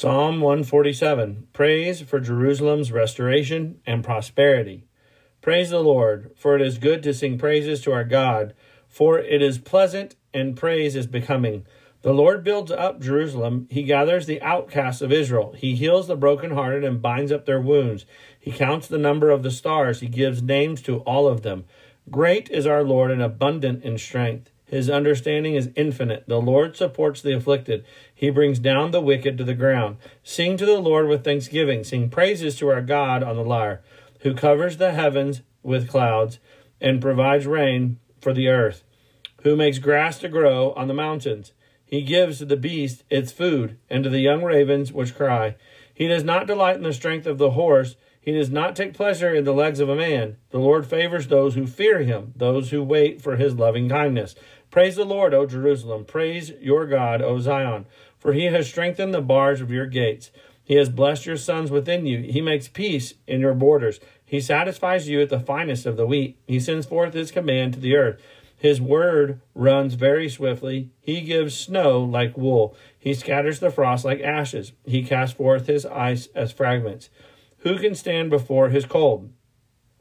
Psalm 147 Praise for Jerusalem's restoration and prosperity. Praise the Lord, for it is good to sing praises to our God, for it is pleasant and praise is becoming. The Lord builds up Jerusalem. He gathers the outcasts of Israel. He heals the brokenhearted and binds up their wounds. He counts the number of the stars. He gives names to all of them. Great is our Lord and abundant in strength. His understanding is infinite. The Lord supports the afflicted. He brings down the wicked to the ground. Sing to the Lord with thanksgiving. Sing praises to our God on the lyre, who covers the heavens with clouds and provides rain for the earth, who makes grass to grow on the mountains. He gives to the beast its food, and to the young ravens which cry. He does not delight in the strength of the horse. He does not take pleasure in the legs of a man. The Lord favors those who fear him, those who wait for his loving kindness. Praise the Lord, O Jerusalem. Praise your God, O Zion. For he has strengthened the bars of your gates. He has blessed your sons within you. He makes peace in your borders. He satisfies you at the finest of the wheat. He sends forth his command to the earth. His word runs very swiftly. He gives snow like wool. He scatters the frost like ashes. He casts forth his ice as fragments. Who can stand before his cold?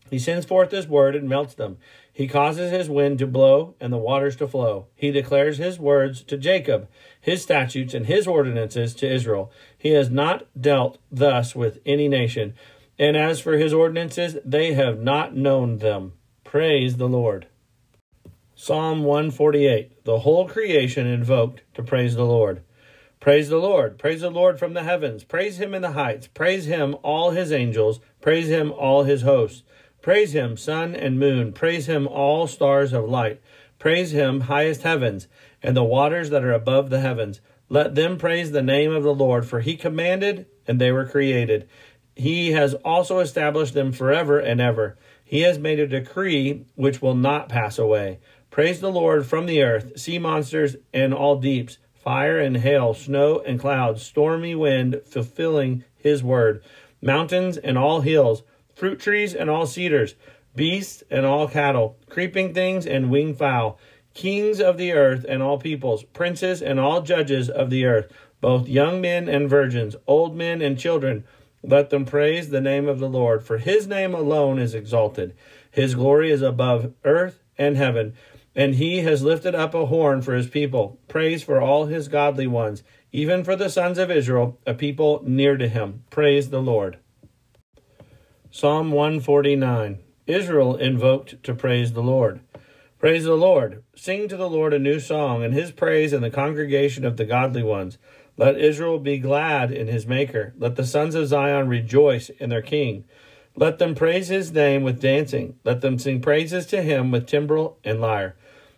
He sends forth his word and melts them. He causes his wind to blow and the waters to flow. He declares his words to Jacob, his statutes and his ordinances to Israel. He has not dealt thus with any nation. And as for his ordinances, they have not known them. Praise the Lord. Psalm 148 The whole creation invoked to praise the Lord. Praise the Lord. Praise the Lord from the heavens. Praise him in the heights. Praise him, all his angels. Praise him, all his hosts. Praise him, sun and moon. Praise him, all stars of light. Praise him, highest heavens, and the waters that are above the heavens. Let them praise the name of the Lord, for he commanded, and they were created. He has also established them forever and ever. He has made a decree which will not pass away. Praise the Lord from the earth, sea monsters and all deeps, fire and hail, snow and clouds, stormy wind, fulfilling his word, mountains and all hills fruit trees and all cedars, beasts and all cattle, creeping things and winged fowl, kings of the earth and all peoples, princes and all judges of the earth, both young men and virgins, old men and children. Let them praise the name of the Lord, for his name alone is exalted. His glory is above earth and heaven, and he has lifted up a horn for his people. Praise for all his godly ones, even for the sons of Israel, a people near to him. Praise the Lord. Psalm 149 Israel invoked to praise the Lord. Praise the Lord. Sing to the Lord a new song, and his praise in the congregation of the godly ones. Let Israel be glad in his Maker. Let the sons of Zion rejoice in their King. Let them praise his name with dancing. Let them sing praises to him with timbrel and lyre.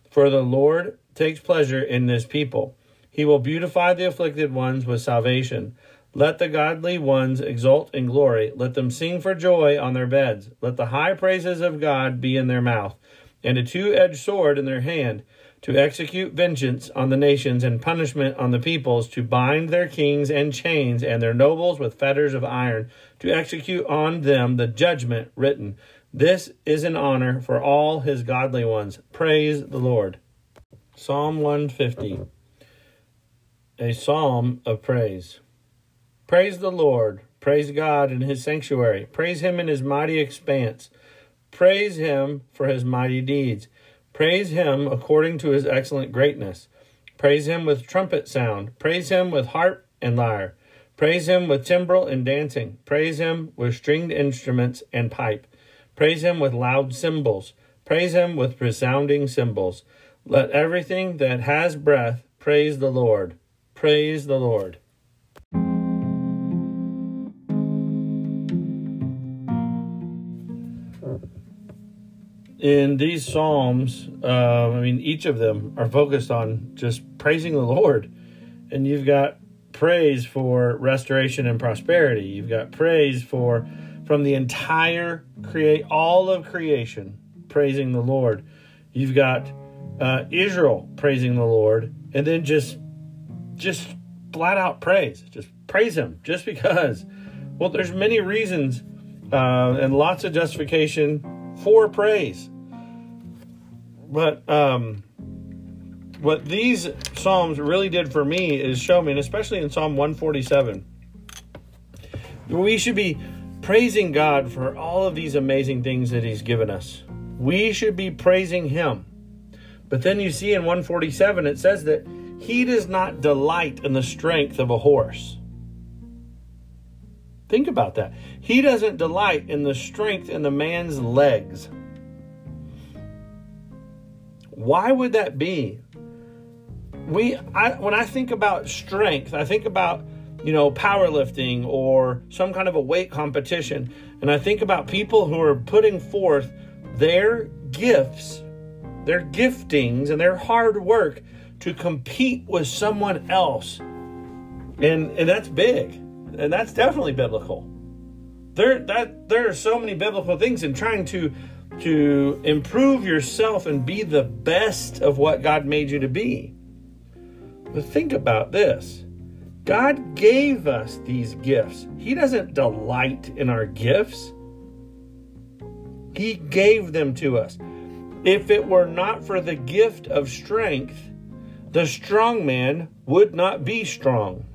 For the Lord takes pleasure in his people. He will beautify the afflicted ones with salvation. Let the godly ones exult in glory. Let them sing for joy on their beds. Let the high praises of God be in their mouth, and a two edged sword in their hand, to execute vengeance on the nations and punishment on the peoples, to bind their kings in chains and their nobles with fetters of iron, to execute on them the judgment written. This is an honor for all his godly ones. Praise the Lord. Psalm 150 a psalm of praise. Praise the Lord. Praise God in his sanctuary. Praise him in his mighty expanse. Praise him for his mighty deeds. Praise him according to his excellent greatness. Praise him with trumpet sound. Praise him with harp and lyre. Praise him with timbrel and dancing. Praise him with stringed instruments and pipe. Praise him with loud cymbals. Praise him with resounding cymbals. Let everything that has breath praise the Lord. Praise the Lord. In these Psalms, uh, I mean, each of them are focused on just praising the Lord. And you've got praise for restoration and prosperity. You've got praise for from the entire create all of creation praising the Lord. You've got uh, Israel praising the Lord, and then just just flat out praise. Just praise him just because. Well, there's many reasons uh, and lots of justification for praise. But um, what these Psalms really did for me is show me, and especially in Psalm 147, we should be praising God for all of these amazing things that He's given us. We should be praising Him. But then you see in 147, it says that he does not delight in the strength of a horse. Think about that. He doesn't delight in the strength in the man's legs. Why would that be? We I when I think about strength, I think about, you know, powerlifting or some kind of a weight competition, and I think about people who are putting forth their gifts, their giftings and their hard work to compete with someone else. And and that's big. And that's definitely biblical. There that there are so many biblical things in trying to to improve yourself and be the best of what God made you to be. But think about this. God gave us these gifts. He doesn't delight in our gifts. He gave them to us. If it were not for the gift of strength, the strong man would not be strong.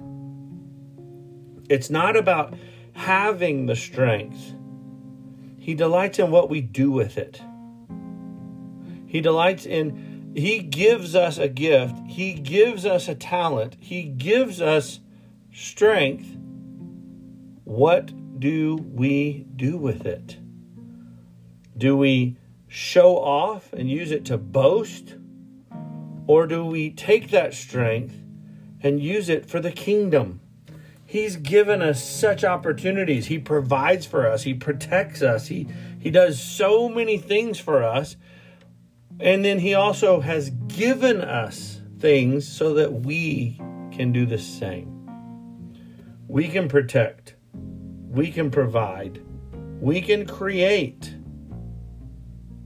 It's not about having the strength. He delights in what we do with it. He delights in, He gives us a gift, He gives us a talent, He gives us strength. What do we do with it? Do we show off and use it to boast? Or do we take that strength and use it for the kingdom? He's given us such opportunities. He provides for us. He protects us. He, he does so many things for us. And then He also has given us things so that we can do the same. We can protect. We can provide. We can create.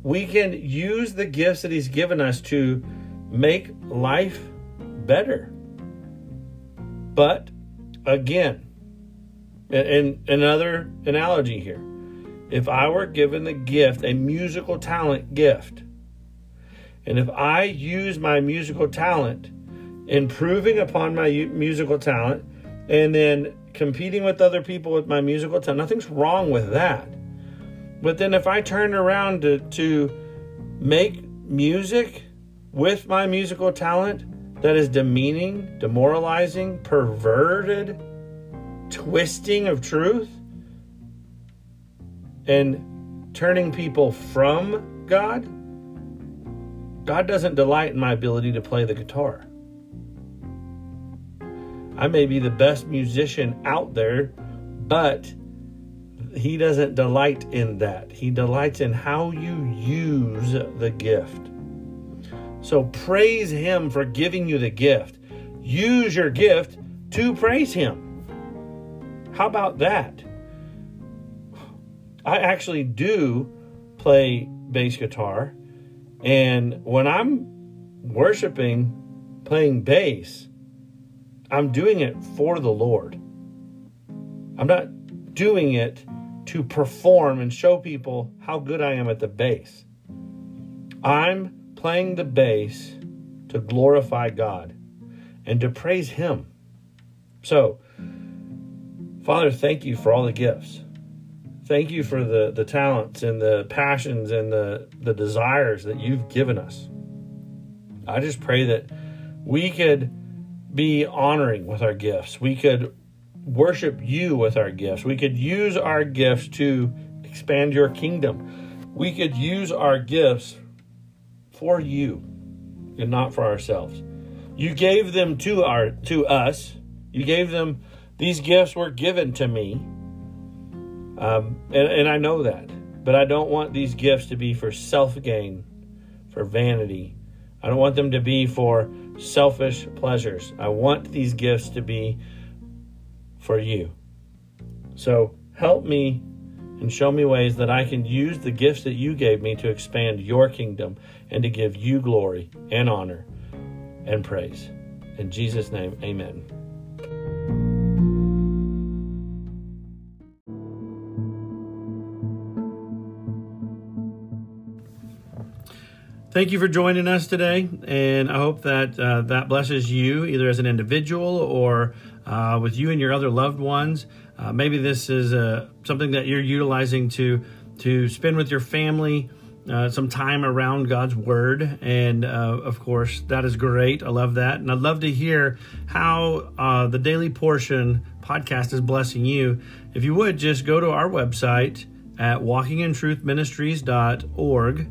We can use the gifts that He's given us to make life better. But again, and another analogy here, if I were given the gift, a musical talent gift, and if I use my musical talent, improving upon my musical talent, and then competing with other people with my musical talent, nothing's wrong with that. But then if I turn around to, to make music with my musical talent that is demeaning, demoralizing, perverted, twisting of truth, and turning people from God, God doesn't delight in my ability to play the guitar. I may be the best musician out there, but he doesn't delight in that. He delights in how you use the gift. So praise him for giving you the gift. Use your gift to praise him. How about that? I actually do play bass guitar, and when I'm worshiping, playing bass, I'm doing it for the Lord. I'm not doing it to perform and show people how good I am at the bass. I'm playing the bass to glorify God and to praise Him. So, Father, thank you for all the gifts. Thank you for the, the talents and the passions and the, the desires that you've given us. I just pray that we could be honoring with our gifts. We could worship you with our gifts. We could use our gifts to expand your kingdom. We could use our gifts for you and not for ourselves. You gave them to our to us. You gave them these gifts were given to me. Um, and, and I know that. But I don't want these gifts to be for self gain, for vanity. I don't want them to be for selfish pleasures. I want these gifts to be for you. So help me and show me ways that I can use the gifts that you gave me to expand your kingdom and to give you glory and honor and praise. In Jesus' name, amen. Thank you for joining us today, and I hope that uh, that blesses you either as an individual or uh, with you and your other loved ones. Uh, maybe this is uh, something that you're utilizing to to spend with your family uh, some time around God's Word, and uh, of course that is great. I love that, and I'd love to hear how the Daily Portion podcast is blessing you. If you would just go to our website at walkingintruthministries.org